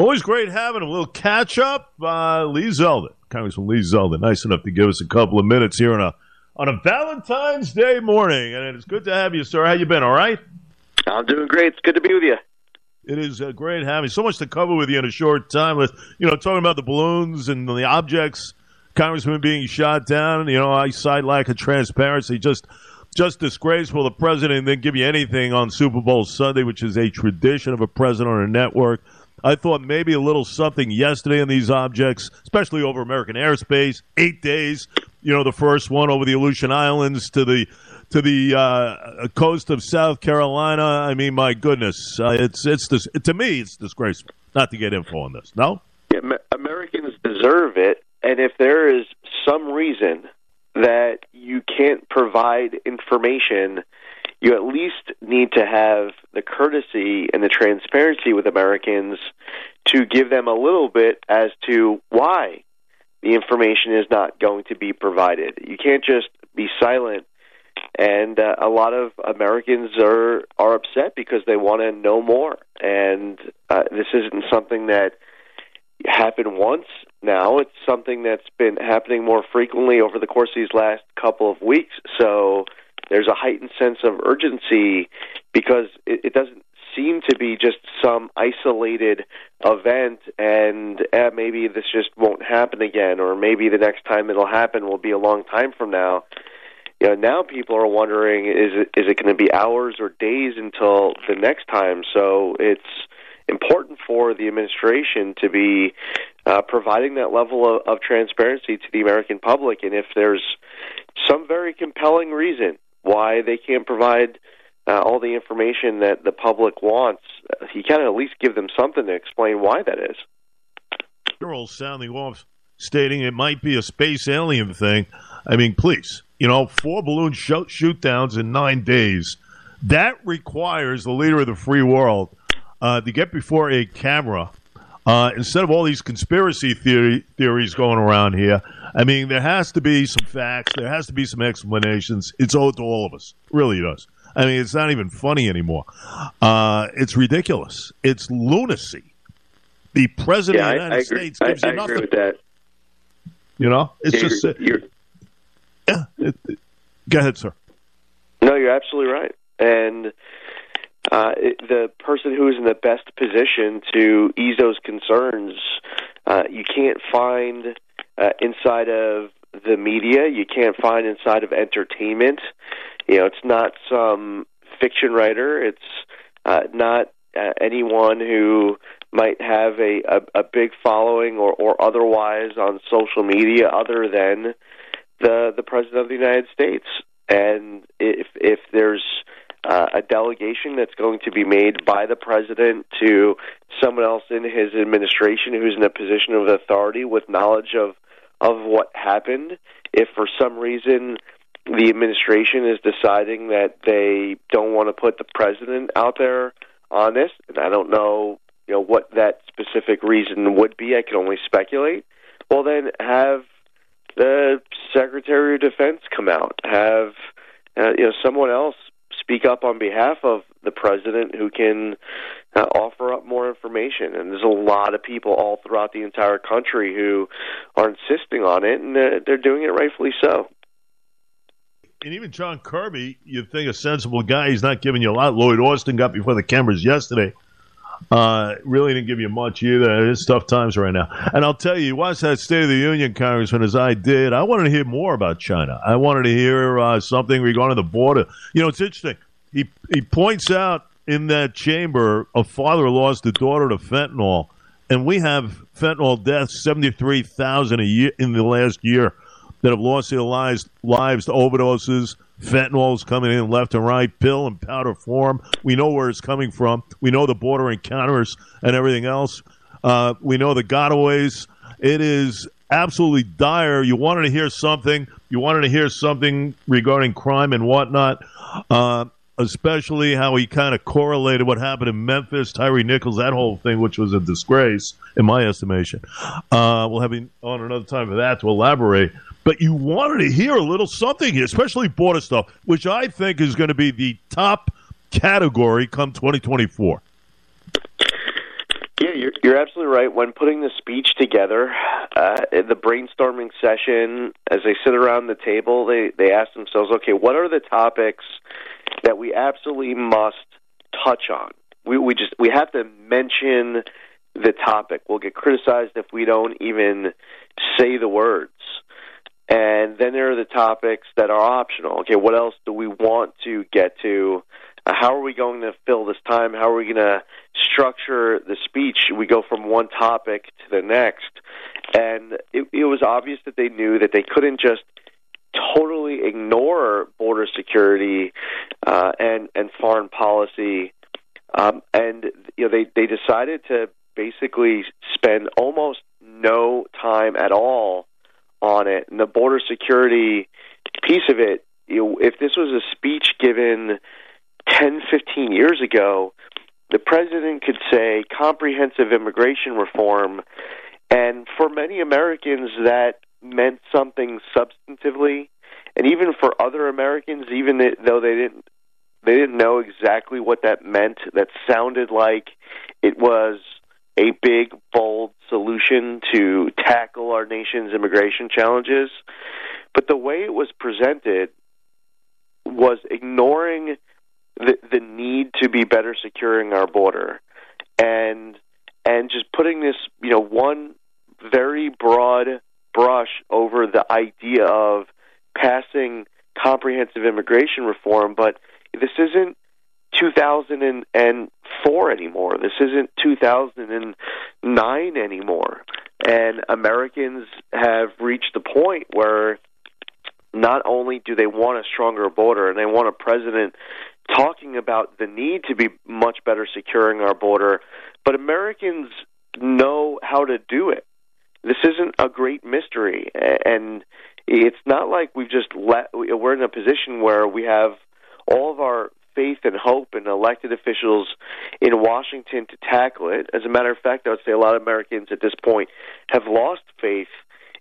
Always great having a little catch up. Uh, Lee Zeldin, Congressman Lee Zeldin, nice enough to give us a couple of minutes here on a on a Valentine's Day morning, and it's good to have you, sir. How you been? All right? I'm doing great. It's good to be with you. It is uh, great having so much to cover with you in a short time. With you know, talking about the balloons and the objects, congressmen being shot down. You know, I cite lack of transparency. Just, just disgraceful. The president didn't give you anything on Super Bowl Sunday, which is a tradition of a president on a network. I thought maybe a little something yesterday in these objects, especially over American airspace. Eight days, you know, the first one over the Aleutian Islands to the to the uh, coast of South Carolina. I mean, my goodness, uh, it's it's this to me, it's disgraceful not to get info on this. No, yeah, Americans deserve it, and if there is some reason that you can't provide information you at least need to have the courtesy and the transparency with Americans to give them a little bit as to why the information is not going to be provided. You can't just be silent. And uh, a lot of Americans are are upset because they want to know more. And uh, this isn't something that happened once. Now it's something that's been happening more frequently over the course of these last couple of weeks. So there's a heightened sense of urgency because it, it doesn't seem to be just some isolated event and eh, maybe this just won't happen again or maybe the next time it'll happen will be a long time from now. You know now people are wondering is it is it going to be hours or days until the next time? So it's important for the administration to be uh, providing that level of, of transparency to the American public. And if there's some very compelling reason why they can't provide uh, all the information that the public wants. You can at least give them something to explain why that is. General sounding off, stating it might be a space alien thing. I mean, please, you know, four balloon shoot, shoot downs in nine days. That requires the leader of the free world uh, to get before a camera uh, instead of all these conspiracy theory, theories going around here I mean, there has to be some facts. There has to be some explanations. It's owed to all of us. It really does. I mean, it's not even funny anymore. Uh, it's ridiculous. It's lunacy. The president yeah, of the United I, I States agree. gives I, you nothing. I agree with that. You know, it's you're, just. Uh, you're, yeah. It, it, go ahead, sir. No, you're absolutely right. And uh, the person who is in the best position to ease those concerns, uh, you can't find uh, inside of the media. You can't find inside of entertainment. You know, it's not some fiction writer. It's uh, not uh, anyone who might have a, a, a big following or, or otherwise on social media other than the the president of the United States. And if if there's uh, a delegation that's going to be made by the president to someone else in his administration who's in a position of authority with knowledge of of what happened. If for some reason the administration is deciding that they don't want to put the president out there on this, and I don't know, you know, what that specific reason would be. I can only speculate. Well, then have the Secretary of Defense come out, have uh, you know someone else speak up on behalf of the president who can uh, offer up more information. And there's a lot of people all throughout the entire country who are insisting on it, and uh, they're doing it rightfully so. And even John Kirby, you'd think a sensible guy, he's not giving you a lot. Lloyd Austin got before the cameras yesterday. Uh, really didn't give you much either. It's tough times right now. And I'll tell you, you watched that State of the Union, Congressman, as I did. I wanted to hear more about China. I wanted to hear uh, something regarding the border. You know, it's interesting. He he points out in that chamber a father lost a daughter to fentanyl, and we have fentanyl deaths seventy three thousand a year in the last year that have lost their lives lives to overdoses. Fentanyl is coming in left and right, pill and powder form. We know where it's coming from. We know the border encounters and everything else. Uh, we know the gotaways. It is absolutely dire. You wanted to hear something. You wanted to hear something regarding crime and whatnot. Uh, especially how he kind of correlated what happened in Memphis, Tyre Nichols, that whole thing, which was a disgrace in my estimation. Uh, we'll have him on another time for that to elaborate. But you wanted to hear a little something here, especially border stuff, which I think is going to be the top category come 2024. Yeah, you're You're absolutely right. When putting the speech together, uh, the brainstorming session, as they sit around the table, they they ask themselves, okay, what are the topics that we absolutely must touch on? We we just we have to mention the topic. We'll get criticized if we don't even say the words. And then there are the topics that are optional. Okay, what else do we want to get to? Uh, how are we going to fill this time? How are we going to structure the speech? We go from one topic to the next. And it, it was obvious that they knew that they couldn't just totally ignore border security uh, and and foreign policy, um, and you know they they decided to basically spend almost no time at all on it. And the border security piece of it, you know, if this was a speech given 10, 15 years ago, the president could say comprehensive immigration reform, and for many Americans, that meant something substantively. And even for other Americans, even though they didn't they didn't know exactly what that meant, that sounded like it was a big, bold solution to tackle our nation's immigration challenges. But the way it was presented was ignoring the, the need to be better securing our border and and just putting this you know one very broad brush over the idea of passing comprehensive immigration reform but this isn't 2004 anymore. This isn't 2009 anymore. And Americans have reached the point where not only do they want a stronger border and they want a president talking about the need to be much better securing our border, but Americans know how to do it. This isn't a great mystery, and it's not like we've just let. We're in a position where we have all of our faith and hope in elected officials in Washington to tackle it. As a matter of fact, I would say a lot of Americans at this point have lost faith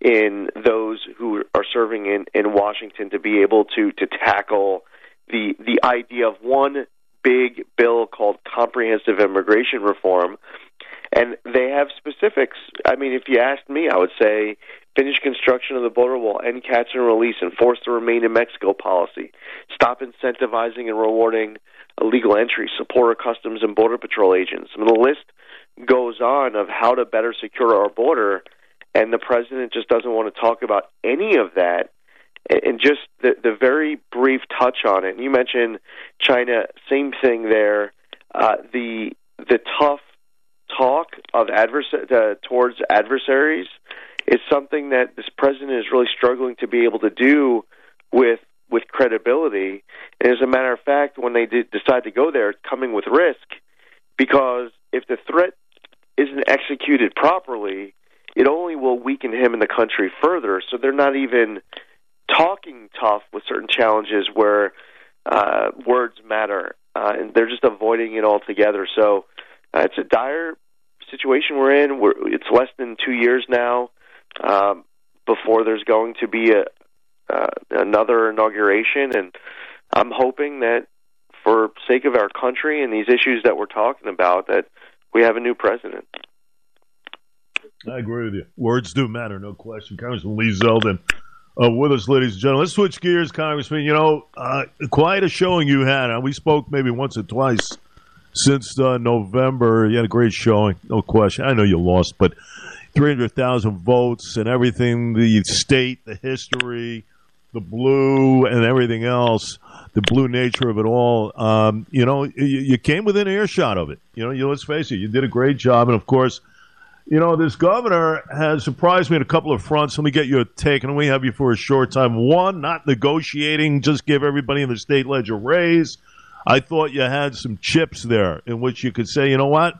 in those who are serving in, in Washington to be able to to tackle the the idea of one big bill called comprehensive immigration reform and they have specifics. I mean, if you asked me, I would say finish construction of the border wall, end catch and release, enforce the remain in Mexico policy, stop incentivizing and rewarding illegal entry, support our customs and border patrol agents. I mean, the list goes on of how to better secure our border, and the president just doesn't want to talk about any of that. And just the the very brief touch on it. And you mentioned China, same thing there. Uh, the the tough talk of advers- uh, towards adversaries is something that this president is really struggling to be able to do with with credibility. And as a matter of fact, when they did decide to go there, it's coming with risk because if the threat isn't executed properly, it only will weaken him and the country further. So they're not even talking tough with certain challenges where uh, words matter, uh, and they're just avoiding it altogether. So uh, it's a dire situation we're in. We're, it's less than two years now um, before there's going to be a uh, another inauguration, and I'm hoping that for sake of our country and these issues that we're talking about, that we have a new president. I agree with you. Words do matter, no question. Congressman Lee Zeldin uh, with us, ladies and gentlemen. Let's switch gears, Congressman. You know, uh, quite a showing you had. Uh, we spoke maybe once or twice since uh, November. You had a great showing, no question. I know you lost, but 300,000 votes and everything the state, the history, the blue, and everything else, the blue nature of it all. Um, you know, you, you, came within earshot of it. You know, you, let's face it, you did a great job. And of course, you know, this governor has surprised me in a couple of fronts. Let me get your take, and we have you for a short time. One, not negotiating, just give everybody in the state ledger a raise. I thought you had some chips there in which you could say, you know what,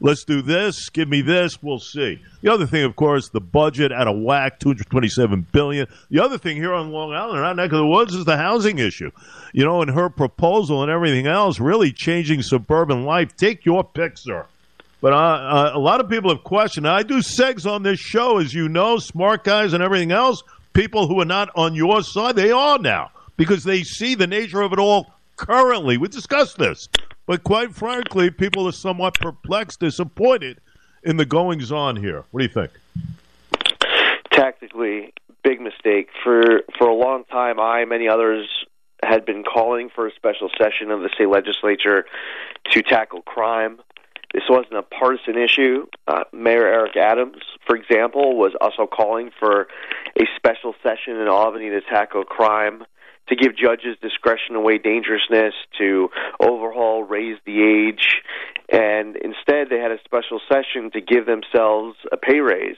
let's do this, give me this, we'll see. The other thing, of course, the budget at a whack, two hundred twenty-seven billion. The other thing here on Long Island, our neck of the woods, is the housing issue. You know, and her proposal and everything else, really changing suburban life. Take your pick, sir. But uh, uh, a lot of people have questioned. I do segs on this show, as you know, smart guys and everything else. People who are not on your side, they are now because they see the nature of it all currently. We discussed this. But quite frankly, people are somewhat perplexed, disappointed in the goings on here? What do you think? Tactically, big mistake. For for a long time, I, many others, had been calling for a special session of the state legislature to tackle crime. This wasn't a partisan issue. Uh, Mayor Eric Adams, for example, was also calling for a special session in Albany to tackle crime, to give judges discretion weigh dangerousness, to overhaul, raise the age, and instead they had a special session to give themselves a pay raise.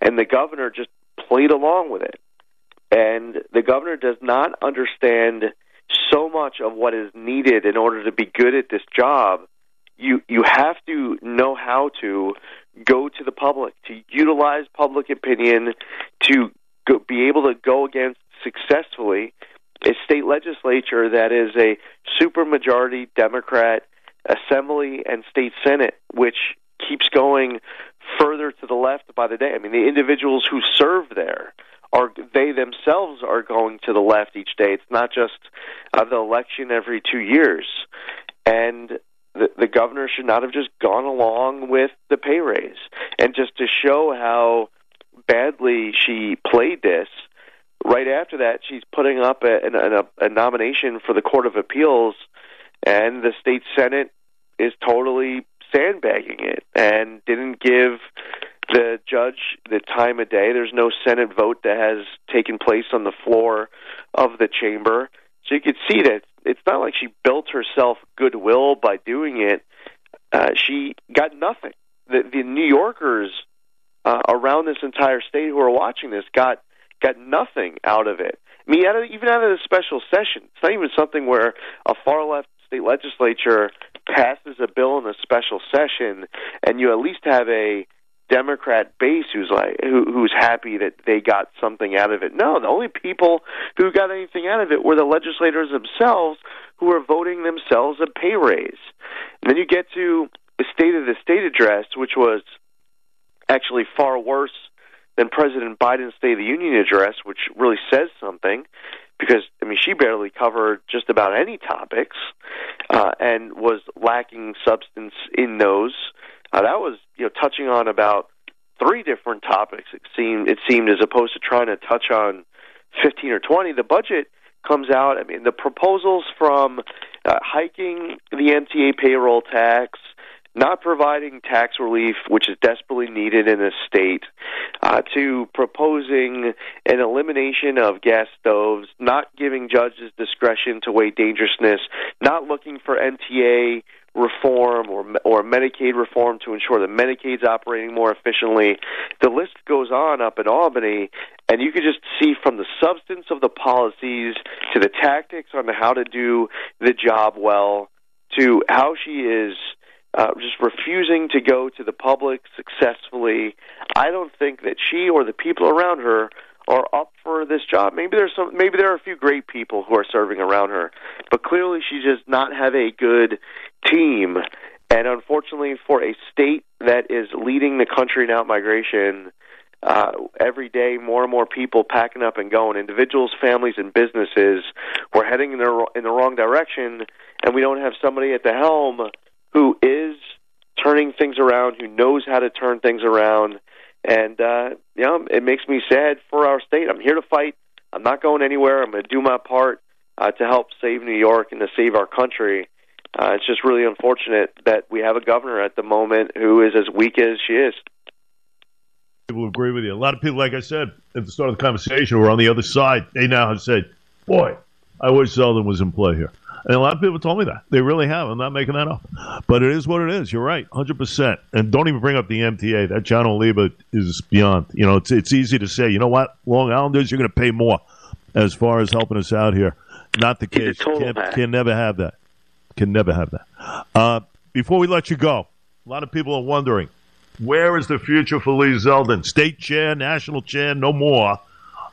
And the governor just played along with it. And the governor does not understand so much of what is needed in order to be good at this job. You you have to know how to go to the public, to utilize public opinion, to go, be able to go against successfully a state legislature that is a supermajority Democrat assembly and state senate, which keeps going further to the left by the day. I mean, the individuals who serve there are they themselves are going to the left each day. It's not just uh, the election every two years, and the, the governor should not have just gone along with the pay raise. And just to show how badly she played this, right after that, she's putting up a, a, a nomination for the Court of Appeals, and the state senate is totally sandbagging it and didn't give the judge the time of day. There's no Senate vote that has taken place on the floor of the chamber. So you could see that it's not like she built herself goodwill by doing it. Uh, she got nothing. The, the New Yorkers uh, around this entire state who are watching this got got nothing out of it. I mean, out of, even out of the special session, it's not even something where a far left state legislature passes a bill in a special session, and you at least have a Democrat base who's like who, who's happy that they got something out of it. No, the only people who got anything out of it were the legislators themselves who were voting themselves a pay raise. And then you get to the State of the State address, which was actually far worse than President Biden's State of the Union address, which really says something because I mean she barely covered just about any topics uh, and was lacking substance in those. Uh, that was you know touching on about three different topics. It seemed it seemed as opposed to trying to touch on fifteen or twenty. The budget comes out. I mean, the proposals from uh, hiking the MTA payroll tax, not providing tax relief, which is desperately needed in a state, uh, to proposing an elimination of gas stoves, not giving judges discretion to weigh dangerousness, not looking for MTA reform or or Medicaid reform to ensure that Medicaid's operating more efficiently. The list goes on up in Albany, and you can just see from the substance of the policies to the tactics on how to do the job well to how she is uh, just refusing to go to the public successfully. I don't think that she or the people around her are up for this job. Maybe there's some maybe there are a few great people who are serving around her, but clearly she does not have a good team. And unfortunately for a state that is leading the country in out migration, uh, every day more and more people packing up and going. Individuals, families, and businesses. We're heading in the in the wrong direction, and we don't have somebody at the helm who is turning things around, who knows how to turn things around, and uh, you know, it makes me sad for our state. I'm here to fight. I'm not going anywhere. I'm going to do my part uh, to help save New York and to save our country. Uh, it's just really unfortunate that we have a governor at the moment who is as weak as she is. People agree with you. A lot of people, like I said at the start of the conversation, were on the other side. They now have said, "Boy, I wish Zeldin was in play here." And a lot of people told me that. They really have. I'm not making that up. But it is what it is. You're right, 100%. And don't even bring up the MTA. That John Oliva is beyond. You know, it's, it's easy to say, you know what, Long Islanders, you're going to pay more as far as helping us out here. Not the case. Can, can never have that. Can never have that. Uh, before we let you go, a lot of people are wondering, where is the future for Lee Zeldin? State chair, national chair, no more.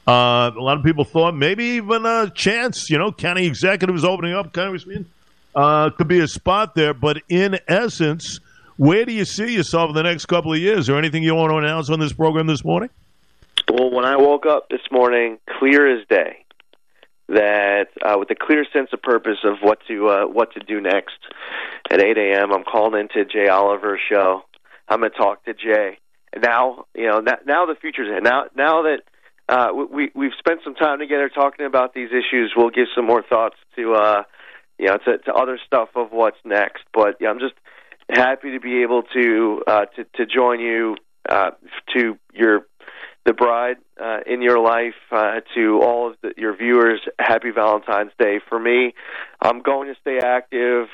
Uh, a lot of people thought maybe even a chance, you know, county executives opening up, Congressman, uh, could be a spot there. But in essence, where do you see yourself in the next couple of years? Is there anything you want to announce on this program this morning? Well, when I woke up this morning, clear as day, that uh, with a clear sense of purpose of what to uh, what to do next. At 8 a.m., I'm calling into Jay Oliver's show. I'm going to talk to Jay. Now, you know, now, now the future's in. Now, now that uh, we we've spent some time together talking about these issues, we'll give some more thoughts to uh, you know to, to other stuff of what's next. But yeah, I'm just happy to be able to uh, to to join you uh, to your the bride uh, in your life uh, to all of the, your viewers. Happy Valentine's Day. For me, I'm going to stay active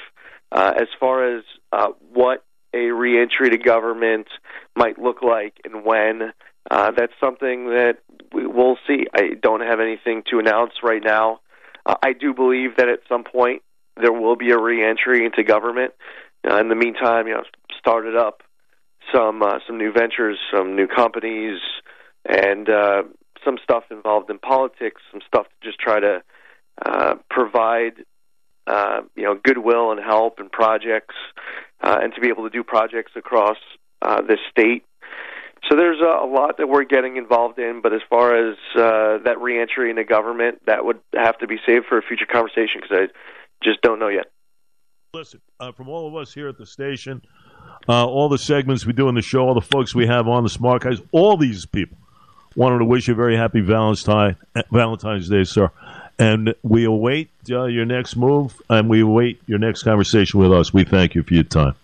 uh, as far as uh, what a reentry to government might look like and when. Uh, that's something that we will see. I don't have anything to announce right now. Uh, I do believe that at some point there will be a reentry into government. Uh, in the meantime, you know, started up some uh, some new ventures, some new companies, and uh, some stuff involved in politics, some stuff to just try to uh, provide uh, you know goodwill and help and projects, uh, and to be able to do projects across uh, this state. So there's a, a lot that we're getting involved in, but as far as uh, that reentry into government, that would have to be saved for a future conversation because I just don't know yet. Listen, uh, from all of us here at the station, uh, all the segments we do in the show, all the folks we have on the Smart Guys, all these people wanted to wish you a very happy Valentine, Valentine's Day, sir. And we await uh, your next move, and we await your next conversation with us. We thank you for your time.